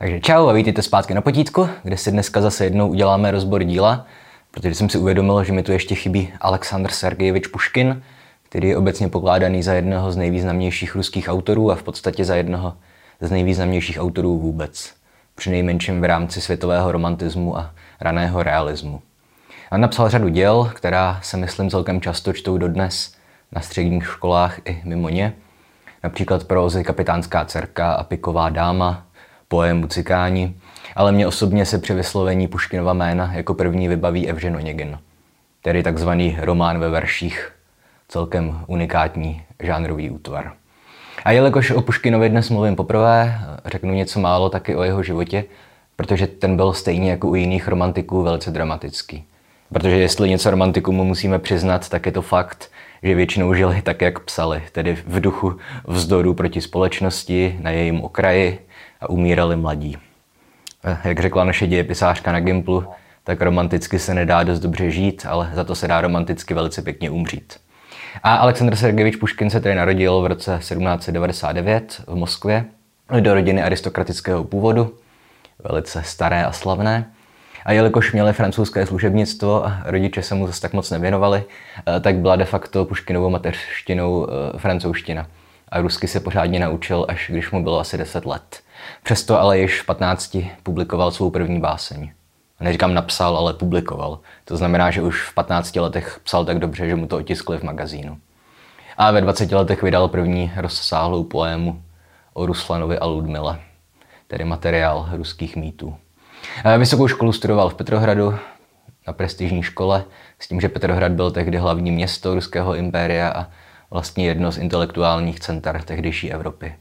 Takže čau a vítejte zpátky na potítku, kde si dneska zase jednou uděláme rozbor díla, protože jsem si uvědomil, že mi tu ještě chybí Aleksandr Sergejevič Puškin, který je obecně pokládaný za jednoho z nejvýznamnějších ruských autorů a v podstatě za jednoho z nejvýznamnějších autorů vůbec. Při nejmenším v rámci světového romantismu a raného realismu. A napsal řadu děl, která se myslím celkem často čtou dodnes na středních školách i mimo ně. Například prózy Kapitánská dcerka a Piková dáma, pojem Cikáni, ale mě osobně se při vyslovení Puškinova jména jako první vybaví Evžen Onegin, tedy takzvaný román ve verších, celkem unikátní žánrový útvar. A jelikož o Puškinovi dnes mluvím poprvé, řeknu něco málo taky o jeho životě, protože ten byl stejně jako u jiných romantiků velice dramatický. Protože jestli něco romantikům musíme přiznat, tak je to fakt, že většinou žili tak, jak psali, tedy v duchu vzdoru proti společnosti, na jejím okraji, a umírali mladí. Eh, jak řekla naše dějepisářka na Gimplu, tak romanticky se nedá dost dobře žít, ale za to se dá romanticky velice pěkně umřít. A Aleksandr Sergejevič Puškin se tedy narodil v roce 1799 v Moskvě do rodiny aristokratického původu, velice staré a slavné. A jelikož měli francouzské služebnictvo a rodiče se mu zase tak moc nevěnovali, eh, tak byla de facto Puškinovou mateřštinou eh, francouzština. A rusky se pořádně naučil, až když mu bylo asi 10 let. Přesto ale již v 15 publikoval svou první báseň. Neříkám napsal, ale publikoval. To znamená, že už v 15 letech psal tak dobře, že mu to otiskli v magazínu. A ve 20 letech vydal první rozsáhlou poému o Ruslanovi a Ludmile, tedy materiál ruských mýtů. Vysokou školu studoval v Petrohradu na prestižní škole, s tím, že Petrohrad byl tehdy hlavní město ruského impéria a vlastně jedno z intelektuálních center tehdejší Evropy.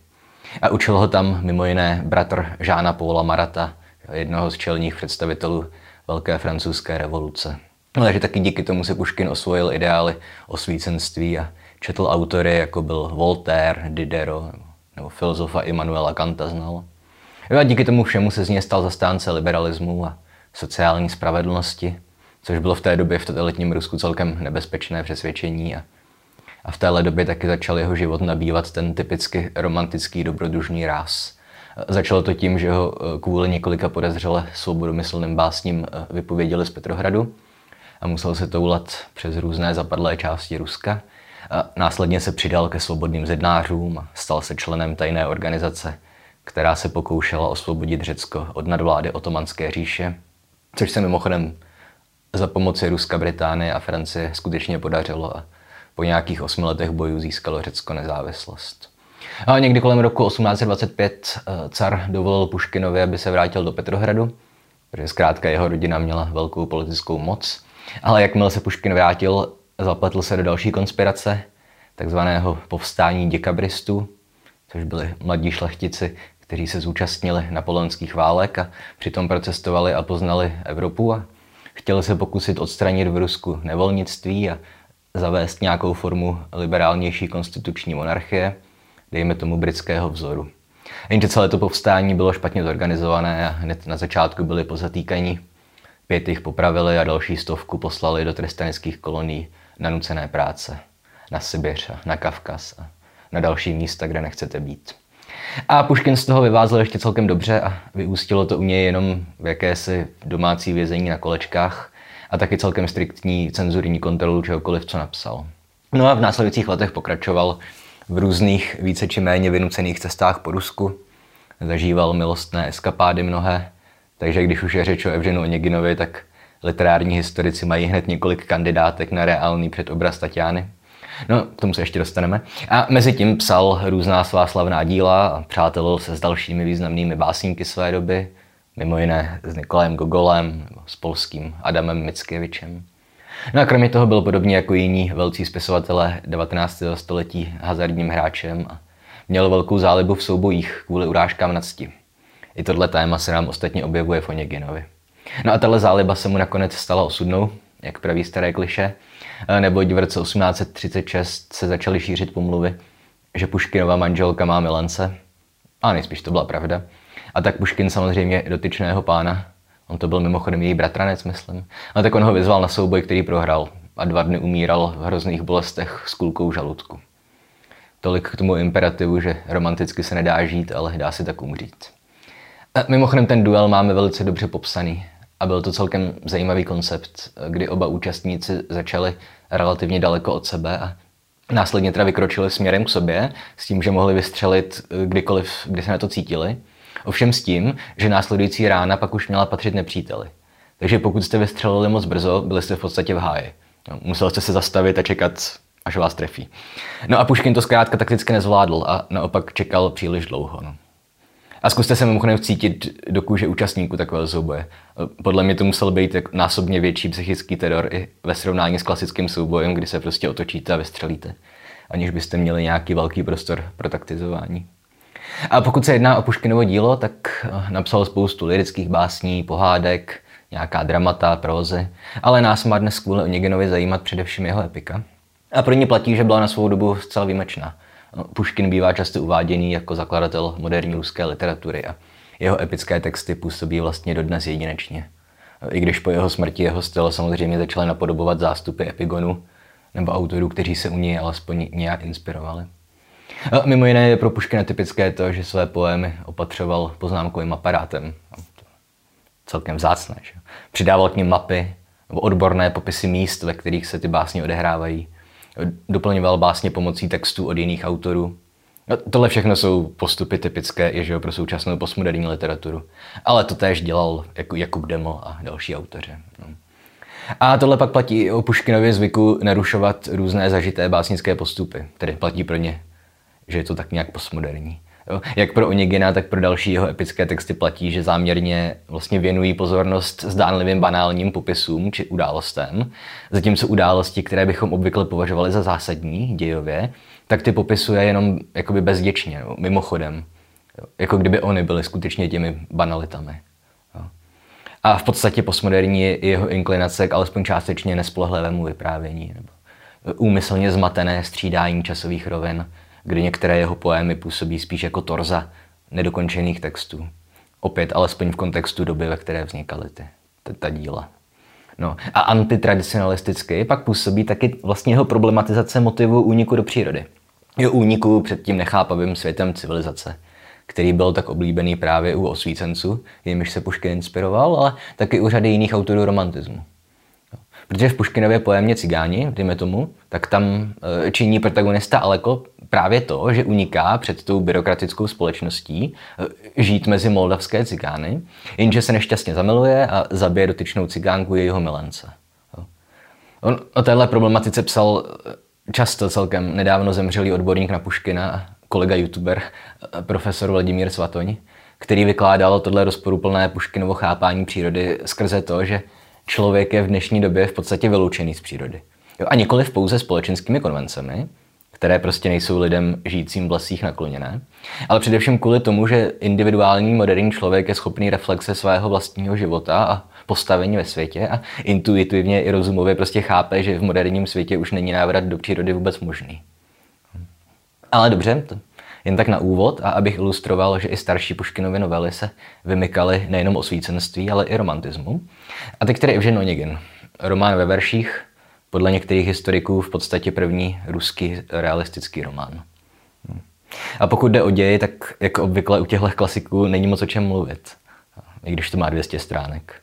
A učil ho tam mimo jiné bratr Žána Paula Marata, jednoho z čelních představitelů Velké francouzské revoluce. No, takže taky díky tomu si Puškin osvojil ideály osvícenství a četl autory, jako byl Voltaire, Diderot nebo filozofa Immanuela Kanta znal. A díky tomu všemu se z něj stal zastánce liberalismu a sociální spravedlnosti, což bylo v té době v totalitním Rusku celkem nebezpečné přesvědčení a a v téhle době taky začal jeho život nabývat ten typicky romantický dobrodružný ráz. Začalo to tím, že ho eh, kvůli několika podezřele svobodomyslným básním eh, vypověděli z Petrohradu a musel se toulat přes různé zapadlé části Ruska. A následně se přidal ke svobodným zednářům a stal se členem tajné organizace, která se pokoušela osvobodit Řecko od nadvlády otomanské říše, což se mimochodem za pomoci Ruska, Británie a Francie skutečně podařilo a po nějakých osmi letech bojů získalo Řecko nezávislost. A někdy kolem roku 1825 eh, car dovolil Puškinovi, aby se vrátil do Petrohradu, protože zkrátka jeho rodina měla velkou politickou moc. Ale jakmile se Puškin vrátil, zapletl se do další konspirace, takzvaného povstání děkabristů, což byli mladí šlechtici, kteří se zúčastnili napoleonských válek a přitom procestovali a poznali Evropu a chtěli se pokusit odstranit v Rusku nevolnictví a zavést nějakou formu liberálnější konstituční monarchie, dejme tomu britského vzoru. Jenže celé to povstání bylo špatně zorganizované a hned na začátku byli pozatýkaní. Pět jich popravili a další stovku poslali do trestaneckých kolonií na nucené práce. Na Sibiř a na Kavkaz a na další místa, kde nechcete být. A Puškin z toho vyvázl ještě celkem dobře a vyústilo to u něj jenom v jakési domácí vězení na kolečkách, a taky celkem striktní cenzurní kontrolu čehokoliv, co napsal. No a v následujících letech pokračoval v různých více či méně vynucených cestách po Rusku. Zažíval milostné eskapády mnohé, takže když už je řeč o Evženu Oneginovi, tak literární historici mají hned několik kandidátek na reálný předobraz Tatiany. No, k tomu se ještě dostaneme. A mezi tím psal různá svá slavná díla a přátelil se s dalšími významnými básníky své doby, mimo jiné s Nikolajem Gogolem, s polským Adamem Mickiewiczoem. No a kromě toho byl podobně jako jiní velcí spisovatelé 19. století hazardním hráčem a měl velkou zálibu v soubojích kvůli urážkám na cti. I tohle téma se nám ostatně objevuje v Oneginovi. No a tahle záliba se mu nakonec stala osudnou, jak praví staré kliše, neboť v roce 1836 se začaly šířit pomluvy, že Puškinova manželka má milence. A nejspíš to byla pravda. A tak Puškin samozřejmě dotyčného pána, on to byl mimochodem její bratranec, myslím, a tak on ho vyzval na souboj, který prohrál a dva dny umíral v hrozných bolestech s kulkou žaludku. Tolik k tomu imperativu, že romanticky se nedá žít, ale dá se tak umřít. A mimochodem ten duel máme velice dobře popsaný a byl to celkem zajímavý koncept, kdy oba účastníci začali relativně daleko od sebe a následně teda vykročili směrem k sobě s tím, že mohli vystřelit kdykoliv, kdy se na to cítili. Ovšem s tím, že následující rána pak už měla patřit nepříteli. Takže pokud jste vystřelili moc brzo, byli jste v podstatě v háji. No, musel jste se zastavit a čekat, až vás trefí. No a Puškin to zkrátka takticky nezvládl a naopak čekal příliš dlouho. No. A zkuste se mimochodem vcítit do kůže účastníků takového souboje. Podle mě to musel být násobně větší psychický teror i ve srovnání s klasickým soubojem, kdy se prostě otočíte a vystřelíte, aniž byste měli nějaký velký prostor pro taktizování. A pokud se jedná o Puškinovo dílo, tak eh, napsal spoustu lirických básní, pohádek, nějaká dramata, prózy, ale nás má dnes kvůli Oneginovi zajímat především jeho epika. A pro ně platí, že byla na svou dobu zcela výjimečná. Puškin bývá často uváděný jako zakladatel moderní ruské literatury a jeho epické texty působí vlastně dodnes jedinečně. I když po jeho smrti jeho styl samozřejmě začaly napodobovat zástupy epigonu nebo autorů, kteří se u něj alespoň nějak inspirovali. A mimo jiné je pro Puškina typické to, že své poémy opatřoval poznámkovým aparátem. Celkem vzácné. Že? Přidával k ním mapy nebo odborné popisy míst, ve kterých se ty básně odehrávají doplňoval básně pomocí textů od jiných autorů. No, tohle všechno jsou postupy typické jež pro současnou postmoderní literaturu. Ale to též dělal jako Jakub Demo a další autoři. No. A tohle pak platí i o Puškinově zvyku narušovat různé zažité básnické postupy. Tedy platí pro ně, že je to tak nějak postmoderní. Jak pro Onegina, tak pro další jeho epické texty platí, že záměrně vlastně věnují pozornost zdánlivým banálním popisům či událostem, zatímco události, které bychom obvykle považovali za zásadní dějově, tak ty popisuje jenom jakoby bezděčně, mimochodem. Jako kdyby oni byly skutečně těmi banalitami. A v podstatě postmoderní je jeho inklinace k alespoň částečně nespolehlivému vyprávění. Nebo úmyslně zmatené střídání časových rovin, kdy některé jeho poémy působí spíš jako torza nedokončených textů. Opět alespoň v kontextu doby, ve které vznikaly ty, ty, ta díla. No. A antitradicionalisticky pak působí taky vlastně jeho problematizace motivu úniku do přírody. Jeho úniku před tím nechápavým světem civilizace, který byl tak oblíbený právě u osvícenců, jimiž se Puškin inspiroval, ale taky u řady jiných autorů romantismu. Protože v Puškinově pojemě Cigáni, dejme tomu, tak tam e, činí protagonista Aleko právě to, že uniká před tou byrokratickou společností e, žít mezi moldavské cigány, jenže se nešťastně zamiluje a zabije dotyčnou cigánku jejího milence. On o téhle problematice psal e, často celkem nedávno zemřelý odborník na Puškina, kolega youtuber, profesor Vladimír Svatoň, který vykládal tohle rozporuplné Puškinovo chápání přírody skrze to, že člověk je v dnešní době v podstatě vyloučený z přírody. Jo, a nikoliv pouze společenskými konvencemi, které prostě nejsou lidem žijícím v lesích nakloněné, ale především kvůli tomu, že individuální moderní člověk je schopný reflexe svého vlastního života a postavení ve světě a intuitivně i rozumově prostě chápe, že v moderním světě už není návrat do přírody vůbec možný. Ale dobře, to jen tak na úvod a abych ilustroval, že i starší Puškinovy novely se vymykaly nejenom osvícenství, ale i romantismu. A teď tedy Evžen Onegin. Román ve verších, podle některých historiků v podstatě první ruský realistický román. A pokud jde o ději, tak jako obvykle u těchto klasiků není moc o čem mluvit, i když to má 200 stránek.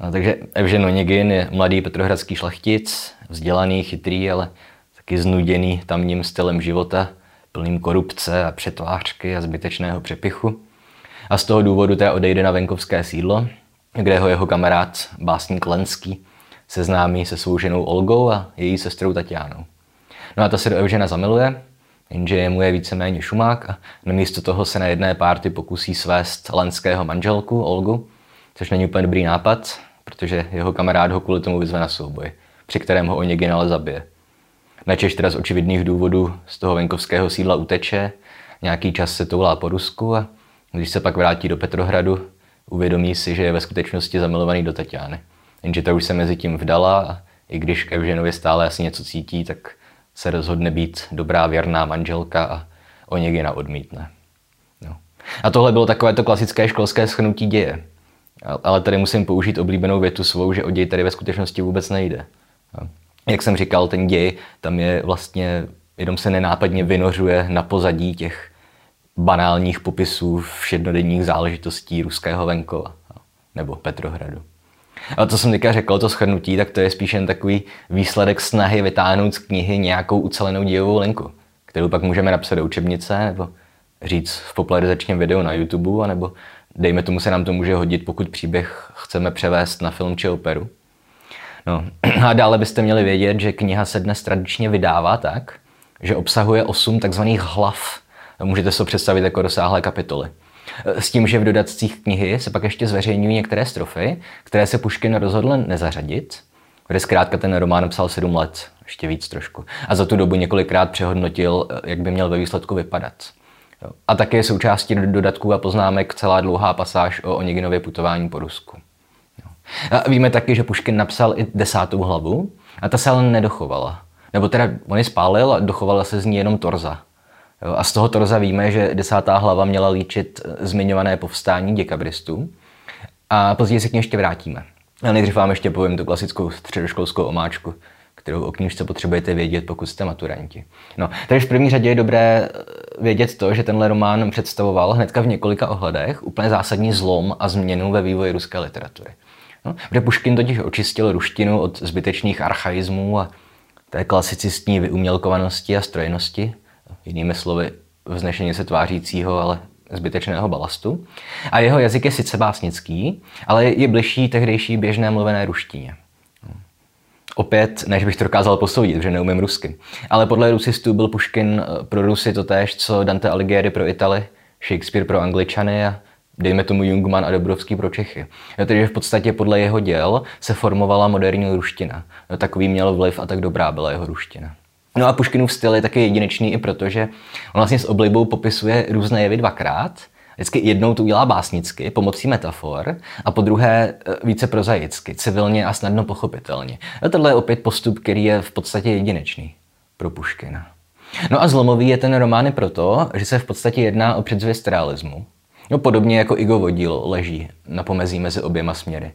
No, takže Evžen Onegin je mladý petrohradský šlachtic, vzdělaný, chytrý, ale taky znuděný tamním stylem života, plným korupce a přetvářky a zbytečného přepichu. A z toho důvodu té odejde na venkovské sídlo, kde ho jeho kamarád, básník Lenský, seznámí se svou ženou Olgou a její sestrou Tatianou. No a ta se do Evžena zamiluje, jenže mu je víceméně šumák a namísto toho se na jedné párty pokusí svést lenského manželku Olgu, což není úplně dobrý nápad, protože jeho kamarád ho kvůli tomu vyzve na souboj, při kterém ho Onegin ale zabije. Načež teda z očividných důvodů z toho venkovského sídla uteče, nějaký čas se toulá po Rusku a když se pak vrátí do Petrohradu, uvědomí si, že je ve skutečnosti zamilovaný do Tatiany. Jenže ta už se mezi tím vdala a i když k Evženovi stále asi něco cítí, tak se rozhodne být dobrá věrná manželka a Onegina odmítne. No. A tohle bylo takové to klasické školské schnutí děje. Ale tady musím použít oblíbenou větu svou, že o děj tady ve skutečnosti vůbec nejde. No jak jsem říkal, ten děj tam je vlastně, jenom se nenápadně vynořuje na pozadí těch banálních popisů všednodenních záležitostí ruského venkova nebo Petrohradu. Ale to jsem teďka řekl, to shrnutí, tak to je spíš jen takový výsledek snahy vytáhnout z knihy nějakou ucelenou dějovou linku, kterou pak můžeme napsat do učebnice nebo říct v popularizačním videu na YouTube, anebo dejme tomu se nám to může hodit, pokud příběh chceme převést na film či operu. No. A dále byste měli vědět, že kniha se dnes tradičně vydává tak, že obsahuje osm takzvaných hlav. Můžete si to představit jako rozsáhlé kapitoly. S tím, že v dodatcích knihy se pak ještě zveřejňují některé strofy, které se Puškin rozhodl nezařadit, kde zkrátka ten román psal sedm let, ještě víc trošku. A za tu dobu několikrát přehodnotil, jak by měl ve výsledku vypadat. A také součástí dodatků a poznámek celá dlouhá pasáž o Oniginově putování po Rusku. A víme taky, že Puškin napsal i desátou hlavu a ta se ale nedochovala. Nebo teda on ji spálil a dochovala se z ní jenom torza. A z toho torza víme, že desátá hlava měla líčit zmiňované povstání děkabristů. A později se k ní ještě vrátíme. A nejdřív vám ještě povím tu klasickou středoškolskou omáčku kterou o knížce potřebujete vědět, pokud jste maturanti. No, takže v první řadě je dobré eh, vědět to, že tenhle román představoval hnedka v několika ohledech úplně zásadní zlom a změnu ve vývoji ruské literatury. No, protože Puškin totiž očistil ruštinu od zbytečných archaismů a té klasicistní vyumělkovanosti a strojnosti, jinými slovy vznešeně se tvářícího, ale zbytečného balastu. A jeho jazyk je sice básnický, ale je bližší tehdejší běžné mluvené ruštině. Opět, než bych to dokázal posoudit, že neumím rusky. Ale podle rusistů byl Puškin pro Rusy to též, co Dante Alighieri pro Italy, Shakespeare pro Angličany a dejme tomu Jungmann a Dobrovský pro Čechy. Takže v podstatě podle jeho děl se formovala moderní ruština. Takový měl vliv a tak dobrá byla jeho ruština. No a Puškinův styl je taky jedinečný i proto, že on vlastně s oblibou popisuje různé jevy dvakrát, Vždycky jednou to udělá básnicky, pomocí metafor, a po druhé e, více prozaicky, civilně a snadno pochopitelně. A tohle je opět postup, který je v podstatě jedinečný pro Puškina. No a zlomový je ten román i proto, že se v podstatě jedná o předzvěst realismu. No podobně jako Igo Vodil leží na pomezí mezi oběma směry.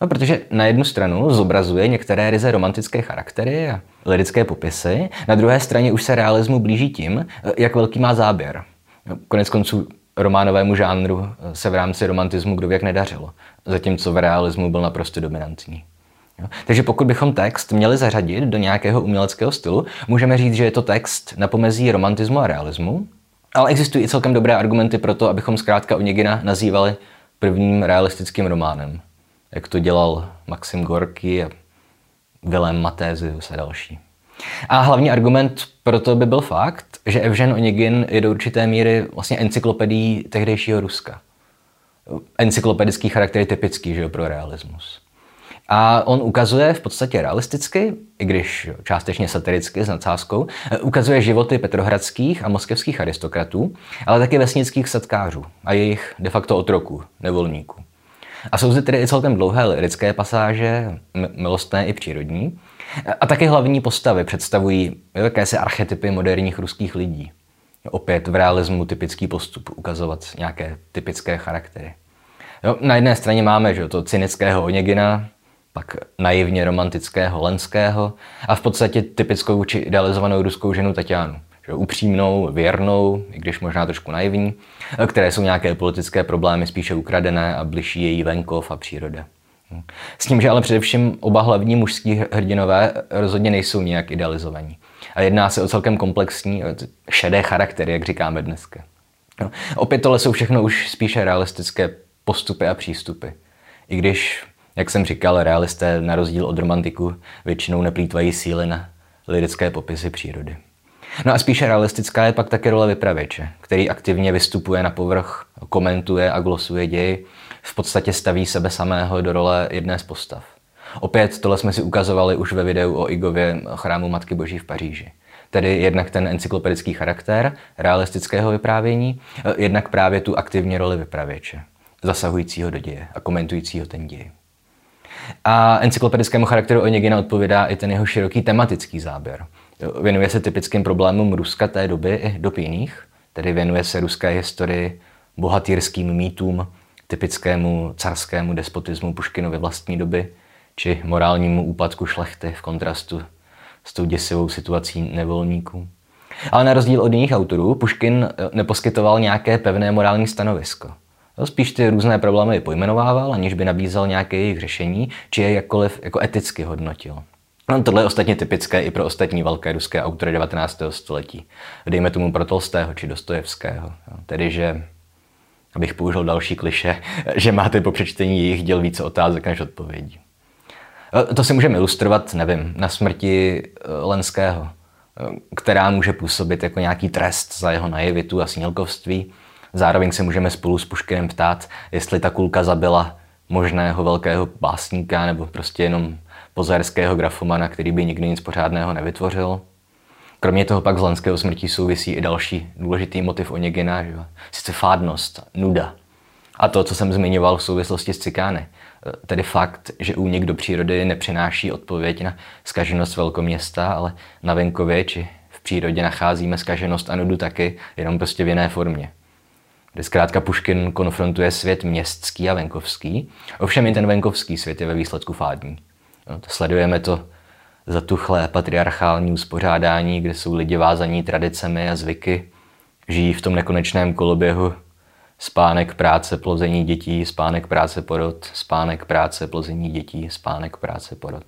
No, protože na jednu stranu zobrazuje některé ryze romantické charaktery a lirické popisy, na druhé straně už se realismu blíží tím, jak velký má záběr. No, konec konců románovému žánru se v rámci romantismu kdo jak nedařilo, zatímco v realismu byl naprosto dominantní. Jo? Takže pokud bychom text měli zařadit do nějakého uměleckého stylu, můžeme říct, že je to text na pomezí romantismu a realismu, ale existují i celkem dobré argumenty pro to, abychom zkrátka Onegina nazývali prvním realistickým románem, jak to dělal Maxim Gorky a Willem Matézius a další. A hlavní argument pro to by byl fakt, že Evžen Onegin je do určité míry vlastně encyklopedií tehdejšího Ruska. Encyklopedický charakter je typický že jo, pro realismus. A on ukazuje v podstatě realisticky, i když částečně satiricky s nadsázkou, ukazuje životy petrohradských a moskevských aristokratů, ale také vesnických setkářů a jejich de facto otroků, nevolníků. A jsou zde tedy i celkem dlouhé lirické pasáže, milostné i přírodní, a také hlavní postavy představují jakési archetypy moderních ruských lidí. Opět v realismu typický postup ukazovat nějaké typické charaktery. Jo, na jedné straně máme že, to cynického Onegina, pak naivně romantického Lenského a v podstatě typickou či idealizovanou ruskou ženu Tatianu. Že, upřímnou, věrnou, i když možná trošku naivní, které jsou nějaké politické problémy spíše ukradené a bližší její venkov a příroda. S tím, že ale především oba hlavní mužský hrdinové rozhodně nejsou nějak idealizovaní. A jedná se o celkem komplexní, šedé charaktery, jak říkáme dneska. No, opět tohle jsou všechno už spíše realistické postupy a přístupy. I když, jak jsem říkal, realisté na rozdíl od romantiku většinou neplýtvají síly na lirické popisy přírody. No a spíše realistická je pak také role vypravěče, který aktivně vystupuje na povrch, komentuje a glosuje děj, v podstatě staví sebe samého do role jedné z postav. Opět tohle jsme si ukazovali už ve videu o Igově chrámu Matky Boží v Paříži. Tedy jednak ten encyklopedický charakter realistického vyprávění, jednak právě tu aktivní roli vypravěče, zasahujícího do děje a komentujícího ten děj. A encyklopedickému charakteru Onegina odpovídá i ten jeho široký tematický záběr. Věnuje se typickým problémům Ruska té doby i dob jiných, tedy věnuje se ruské historii, bohatýrským mýtům, typickému carskému despotismu Puškinovy vlastní doby, či morálnímu úpadku šlechty v kontrastu s tou děsivou situací nevolníků. Ale na rozdíl od jiných autorů, Puškin eh, neposkytoval nějaké pevné morální stanovisko. Spíš ty různé problémy pojmenovával, aniž by nabízel nějaké jejich řešení, či je jakkoliv jako eticky hodnotil. No, tohle je ostatně typické i pro ostatní velké ruské autory 19. století. Dejme tomu pro Tolstého či Dostojevského. Tedy, že, abych použil další kliše, že máte po přečtení jejich děl více otázek než odpovědí. To si můžeme ilustrovat, nevím, na smrti e, Lenského, e, která může působit jako nějaký trest za jeho najevitu a snílkovství. Zároveň se můžeme spolu s Puškinem ptát, jestli ta kulka zabila možného velkého básníka nebo prostě jenom pozerského grafomana, který by nikdy nic pořádného nevytvořil. Kromě toho pak z Lenského smrti souvisí i další důležitý motiv Oněgina, že? sice fádnost, nuda. A to, co jsem zmiňoval v souvislosti s cikány, tedy fakt, že únik do přírody nepřináší odpověď na skaženost velkoměsta, ale na venkově či v přírodě nacházíme skaženost a nudu taky, jenom prostě v jiné formě. Kde zkrátka Puškin konfrontuje svět městský a venkovský, ovšem i ten venkovský svět je ve výsledku fádní. No, to sledujeme to zatuchlé patriarchální uspořádání, kde jsou lidi vázaní tradicemi a zvyky, žijí v tom nekonečném koloběhu spánek, práce, plození dětí, spánek, práce, porod, spánek, práce, plození dětí, spánek, práce, porod.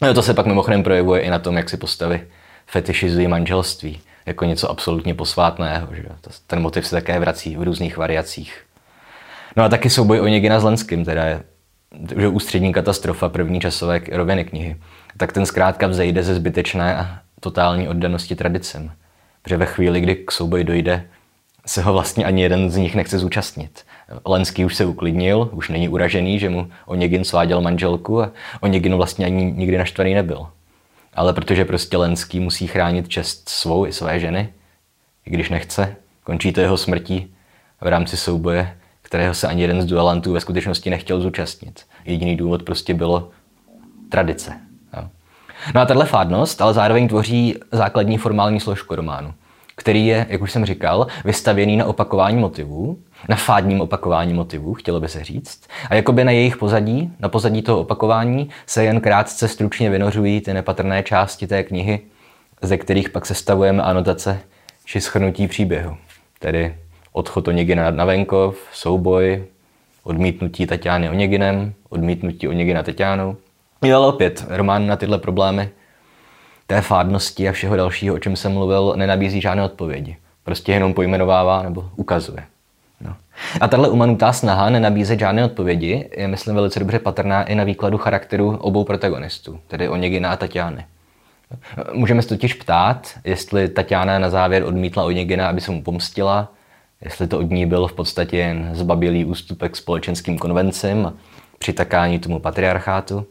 No, to se pak mimochodem projevuje i na tom, jak si postavy fetišizují manželství jako něco absolutně posvátného. Že? Ten motiv se také vrací v různých variacích. No a taky souboj o Něgina s Lenským, teda je že ústřední katastrofa první časové roviny knihy, tak ten zkrátka vzejde ze zbytečné a totální oddanosti tradicem. Protože ve chvíli, kdy k souboji dojde, se ho vlastně ani jeden z nich nechce zúčastnit. Lenský už se uklidnil, už není uražený, že mu Oněgin sváděl manželku a Oněgin vlastně ani nikdy naštvaný nebyl. Ale protože prostě Lenský musí chránit čest svou i své ženy, i když nechce, končí to jeho smrtí v rámci souboje kterého se ani jeden z duelantů ve skutečnosti nechtěl zúčastnit. Jediný důvod prostě bylo tradice. No a tahle fádnost ale zároveň tvoří základní formální složku románu, který je, jak už jsem říkal, vystavěný na opakování motivů, na fádním opakování motivů, chtělo by se říct, a jakoby na jejich pozadí, na pozadí toho opakování, se jen krátce stručně vynořují ty nepatrné části té knihy, ze kterých pak sestavujeme anotace či schrnutí příběhu. Tedy odchod Oněgina na venkov, souboj, odmítnutí Tatiány Oněginem, odmítnutí Oněgina Tatiánou. Jo, ale opět, román na tyhle problémy té fádnosti a všeho dalšího, o čem jsem mluvil, nenabízí žádné odpovědi. Prostě jenom pojmenovává nebo ukazuje. No. A tahle umanutá snaha nenabízet žádné odpovědi je, myslím, velice dobře patrná i na výkladu charakteru obou protagonistů, tedy Oněgina a Tatiány. Můžeme se totiž ptát, jestli Tatiana na závěr odmítla Oněgina, aby se mu pomstila, jestli to od ní byl v podstatě jen zbabilý ústupek společenským konvencím, přitakání tomu patriarchátu,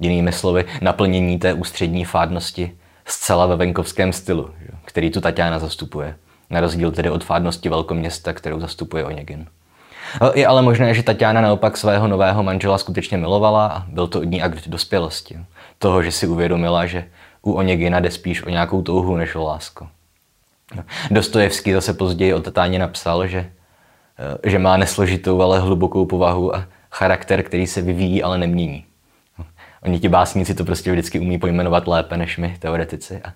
jinými slovy naplnění té ústřední fádnosti zcela ve venkovském stylu, který tu Tatiana zastupuje, na rozdíl tedy od fádnosti velkoměsta, kterou zastupuje Oněgin. Je ale možné, že Tatiana naopak svého nového manžela skutečně milovala a byl to od ní akt dospělosti. Toho, že si uvědomila, že u Oněgina jde spíš o nějakou touhu než o lásku. Dostojevský zase později o Tatáně napsal, že, eh, že má nesložitou, ale hlubokou povahu a charakter, který se vyvíjí, ale nemění. Oni ti básníci to prostě vždycky umí pojmenovat lépe než my, teoretici. A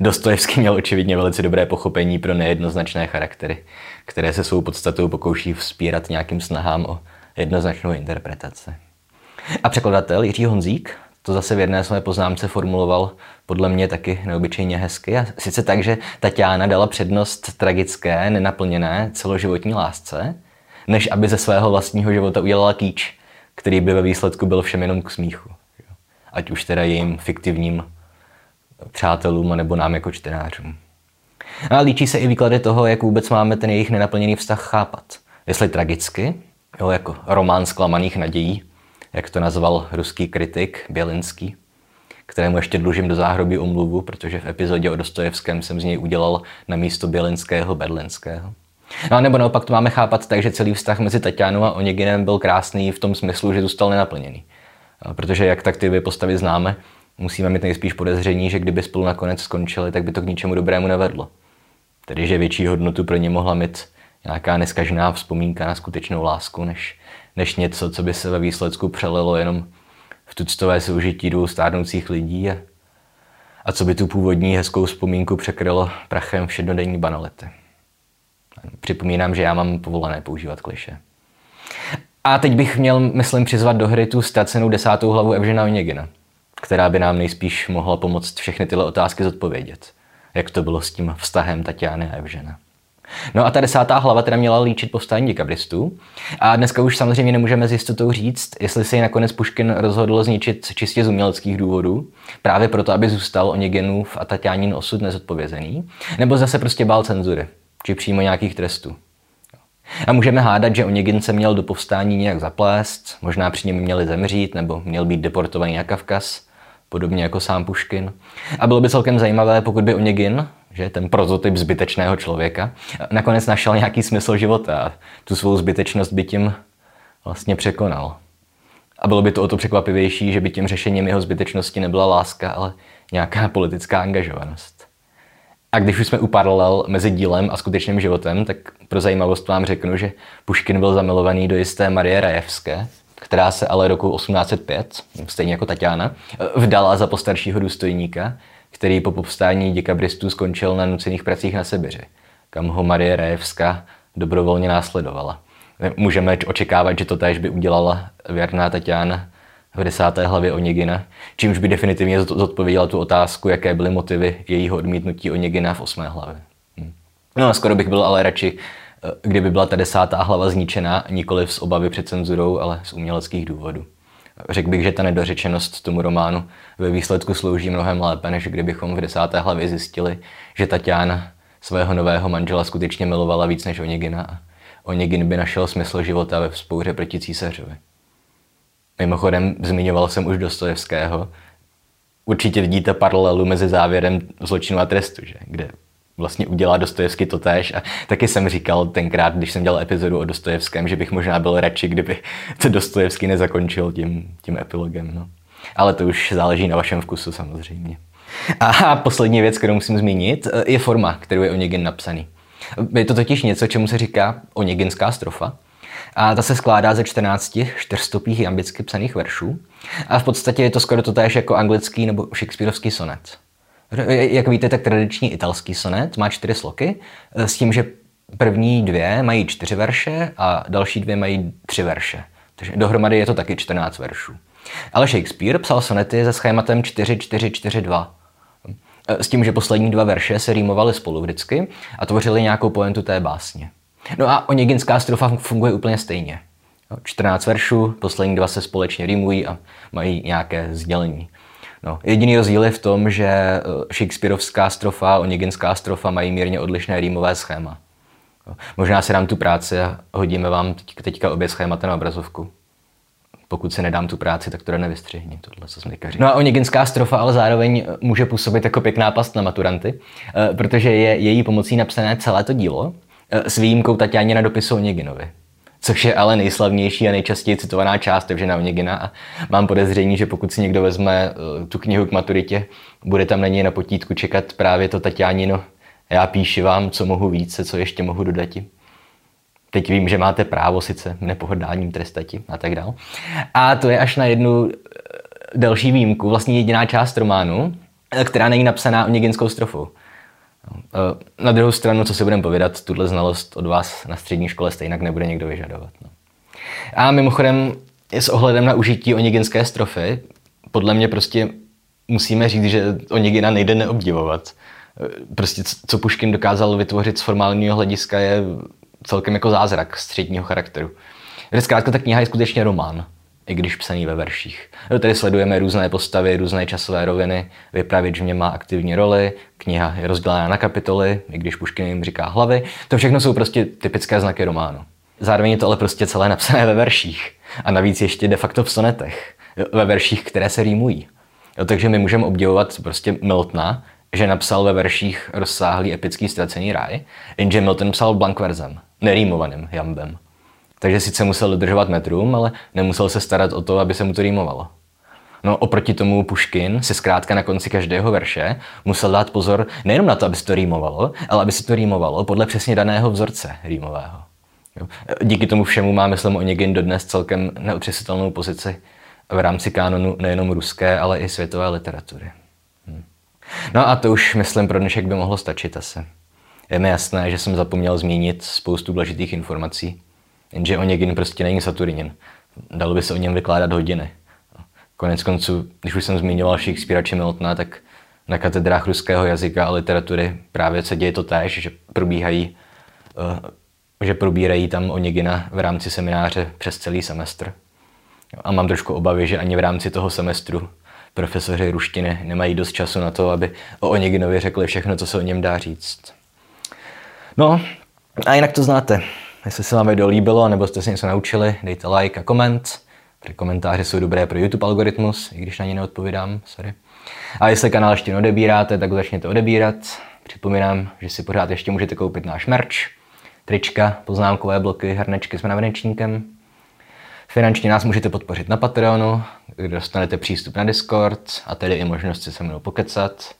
Dostojevský měl očividně velice dobré pochopení pro nejednoznačné charaktery, které se svou podstatou pokouší vzpírat nějakým snahám o jednoznačnou interpretaci. A překladatel Jiří Honzík to zase v jedné své poznámce formuloval podle mě taky neobyčejně hezky. A sice tak, že Tatiana dala přednost tragické, nenaplněné celoživotní lásce, než aby ze svého vlastního života udělala kýč, který by ve výsledku byl všem jenom k smíchu. Ať už teda jejím fiktivním přátelům, nebo nám jako čtenářům. No a líčí se i výklady toho, jak vůbec máme ten jejich nenaplněný vztah chápat. Jestli tragicky, jo, jako román zklamaných nadějí, jak to nazval ruský kritik Bělinský, kterému ještě dlužím do záhrobí omluvu, protože v epizodě o Dostojevském jsem z něj udělal na místo Bělinského Berlinského. No a nebo naopak to máme chápat tak, že celý vztah mezi Tatianou a Oneginem byl krásný v tom smyslu, že zůstal nenaplněný. Protože jak tak ty dvě postavy známe, musíme mít nejspíš podezření, že kdyby spolu nakonec skončili, tak by to k ničemu dobrému nevedlo. Tedy, že větší hodnotu pro ně mohla mít nějaká neskažená vzpomínka na skutečnou lásku, než než něco, co by se ve výsledku přelilo jenom v tuctové soužití dvou stárnoucích lidí. A, a co by tu původní hezkou vzpomínku překrylo prachem všednodenní banality. Připomínám, že já mám povolené používat kliše. A teď bych měl, myslím, přizvat do hry tu ztracenou desátou hlavu Evžena Onegina, která by nám nejspíš mohla pomoct všechny tyhle otázky zodpovědět. Jak to bylo s tím vztahem Tatiany a Evžena. No a ta desátá hlava teda měla líčit povstání dekabristů. A dneska už samozřejmě nemůžeme s jistotou říct, jestli se ji nakonec Puškin rozhodl zničit čistě z uměleckých důvodů, právě proto, aby zůstal Oněgenův a Tatianin osud nezodpovězený, nebo zase prostě bál cenzury, či přímo nějakých trestů. A můžeme hádat, že Onegin se měl do povstání nějak zaplést, možná při něm měli zemřít, nebo měl být deportovaný na Kavkaz, podobně jako sám Puškin. A bylo by celkem zajímavé, pokud by Onegin, že ten prototyp zbytečného člověka, nakonec našel nějaký smysl života a tu svou zbytečnost by tím vlastně překonal. A bylo by to o to překvapivější, že by tím řešením jeho zbytečnosti nebyla láska, ale nějaká politická angažovanost. A když už jsme u paralel mezi dílem a skutečným životem, tak pro zajímavost vám řeknu, že Puškin byl zamilovaný do jisté Marie Rajevské, která se ale roku 1805, stejně jako Tatiana, vdala za postaršího důstojníka, který po povstání děkabristů skončil na nucených pracích na Sibiři, kam ho Marie Rajevská dobrovolně následovala. Můžeme očekávat, že to též by udělala věrná Tatiana v desáté hlavě Onegina, čímž by definitivně zodpověděla tu otázku, jaké byly motivy jejího odmítnutí Onegina v osmé hlavě. Hm. No a skoro bych byl ale radši, eh, kdyby byla ta desátá hlava zničena nikoli z obavy před cenzurou, ale z uměleckých důvodů. Řekl bych, že ta nedořečenost tomu románu ve výsledku slouží mnohem lépe, než kdybychom v desáté hlavě zjistili, že Tatiana svého nového manžela skutečně milovala víc než Onegina a Onegin by našel smysl života ve vzpouře proti císařovi. Mimochodem, zmiňoval jsem už Dostojevského. Určitě vidíte paralelu mezi závěrem zločinu a trestu, že? kde vlastně udělá Dostojevský to tež. A taky jsem říkal tenkrát, když jsem dělal epizodu o Dostojevském, že bych možná byl radši, kdyby to Dostojevský nezakončil tím, tím epilogem. No. Ale to už záleží na vašem vkusu samozřejmě. A poslední věc, kterou musím zmínit, je forma, kterou je Onegin napsaný. Je to totiž něco, čemu se říká Oneginská strofa. A ta se skládá ze 14 čtyřstopých jambicky psaných veršů. A v podstatě je to skoro to též jako anglický nebo Shakespeareovský sonet. Jak víte, tak tradiční italský sonet má čtyři sloky, eh, s tím, že první dvě mají čtyři verše a další dvě mají tři verše. Takže dohromady je to taky 14 veršů. Ale Shakespeare psal sonety se schématem 4-4-4-2. Eh, s tím, že poslední dva verše se rýmovaly spolu vždycky a tvořily nějakou poentu té básně. No a oněginská strofa funguje úplně stejně. 14 veršů, poslední dva se společně rýmují a mají nějaké sdělení. No, jediný rozdíl je v tom, že eh, Shakespeareovská strofa a oněginská strofa mají mírně odlišné rýmové schéma. Možná si dám tu práci a hodíme vám teď, teďka obě schémata na obrazovku. Pokud si nedám tu práci, tak to nevystřihni, tohle, co jsem No a oněginská strofa ale zároveň eh, může působit jako pěkná past na maturanty, eh, protože je její pomocí napsané celé to dílo, s výjimkou na dopisu Oneginovi což je ale nejslavnější a nejčastěji citovaná část Evžena Onegina a mám podezření, že pokud si někdo vezme eh, tu knihu k maturitě, bude tam na něj na potítku čekat právě to Tatianino, já píši vám, co mohu více, co ještě mohu dodat. Teď vím, že máte právo sice nepohodáním trestati a tak dále. A to je až na jednu eh, další výjimku, vlastně jediná část románu, eh, která není napsaná Oneginskou strofou. Eh, na druhou stranu, co si budeme povědat, tuhle znalost od vás na střední škole stejně nebude někdo vyžadovat. No. A mimochodem, s ohledem na užití oniginské strofy, podle mě prostě musíme říct, že Onigina nejde neobdivovat. Eh, prostě co Puškin dokázal vytvořit z formálního hlediska je celkem jako zázrak středního charakteru. Zkrátka ta kniha je skutečně román i když psaný ve verších. No, tady sledujeme různé postavy, různé časové roviny, vypravěč v něm má aktivní roli, kniha je rozdělená na kapitoly, i když Puškin jim říká hlavy. To všechno jsou prostě typické znaky románu. Zároveň je to ale prostě celé napsané ve verších. A navíc ještě de facto v sonetech. Ve verších, které se rýmují. Jo, takže my můžeme obdivovat prostě Miltona, že napsal ve verších rozsáhlý epický ztracený ráj, jenže Milton psal blankverzem, nerýmovaným jambem. Takže sice musel dodržovat metrum, ale nemusel se starat o to, aby se mu to rýmovalo. No oproti tomu Puškin si zkrátka na konci každého verše musel dát pozor nejenom na to, aby se to rýmovalo, ale aby se to rýmovalo podle přesně daného vzorce rýmového. Jo. Díky tomu všemu má, myslím, Onegin dodnes celkem neotřesitelnou pozici v rámci kánonu nejenom ruské, ale i světové literatury. Hm. No a to už, myslím, pro dnešek by mohlo stačit asi. Je mi jasné, že jsem zapomněl zmínit spoustu důležitých informací, jenže Onegin prostě není Saturnin. Dalo by se o něm vykládat hodiny. Konec konců, když už jsem zmiňoval Shakespearea či Miltona, tak na katedrách ruského jazyka a literatury právě se děje to též, že probíhají, uh, že probírají tam Onegina v rámci semináře přes celý semestr. A mám trošku obavy, že ani v rámci toho semestru profesoři ruštiny nemají dost času na to, aby o Oneginovi řekli všechno, co se o něm dá říct. No, a jinak to znáte. Jestli se vám video líbilo, nebo jste se něco naučili, dejte like a koment. Protože komentáře jsou dobré pro YouTube algoritmus, i když na ně neodpovídám, sorry. A jestli kanál ještě neodebíráte, tak začněte odebírat. Připomínám, že si pořád ještě můžete koupit náš merch, trička, poznámkové bloky, hrnečky s mravenečníkem. Finančně nás můžete podpořit na Patreonu, kde dostanete přístup na Discord a tedy i možnost si se mnou pokecat.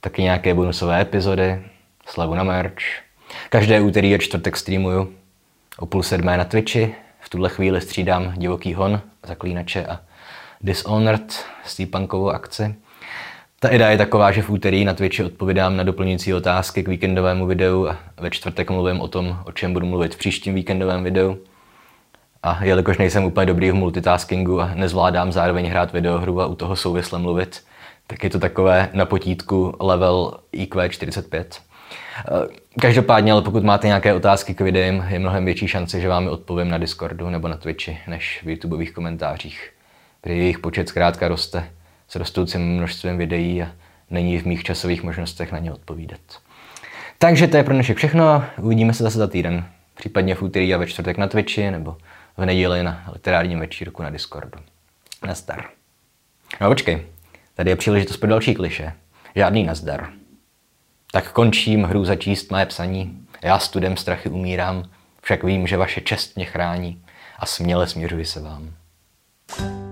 Taky nějaké bonusové epizody, slavu na merch. Každé úterý a čtvrtek streamuju o půl sedmé na Twitchi. V tuhle chvíli střídám Divoký hon, Zaklínače a Dishonored, steampunkovou akci. Ta idea je taková, že v úterý na Twitchi odpovídám na doplňující otázky k víkendovému videu a ve čtvrtek mluvím o tom, o čem budu mluvit v příštím víkendovém videu. A jelikož nejsem úplně dobrý v multitaskingu a nezvládám zároveň hrát videohru a u toho souvisle mluvit, tak je to takové na potítku level IQ 45. Každopádně, ale pokud máte nějaké otázky k videím, je mnohem větší šance, že vám je odpovím na Discordu nebo na Twitchi, než v YouTubeových komentářích, kde jejich počet zkrátka roste s rostoucím množstvím videí a není v mých časových možnostech na ně odpovídat. Takže to je pro dnešek všechno, uvidíme se zase za týden, případně v úterý a ve čtvrtek na Twitchi nebo v neděli na literárním večírku na Discordu. Nazdar. No počkej, tady je příležitost pro další kliše. Žádný nazdar. Tak končím hru začíst mé psaní. Já studem strachy umírám, však vím, že vaše čest mě chrání a směle směřuji se vám. thank you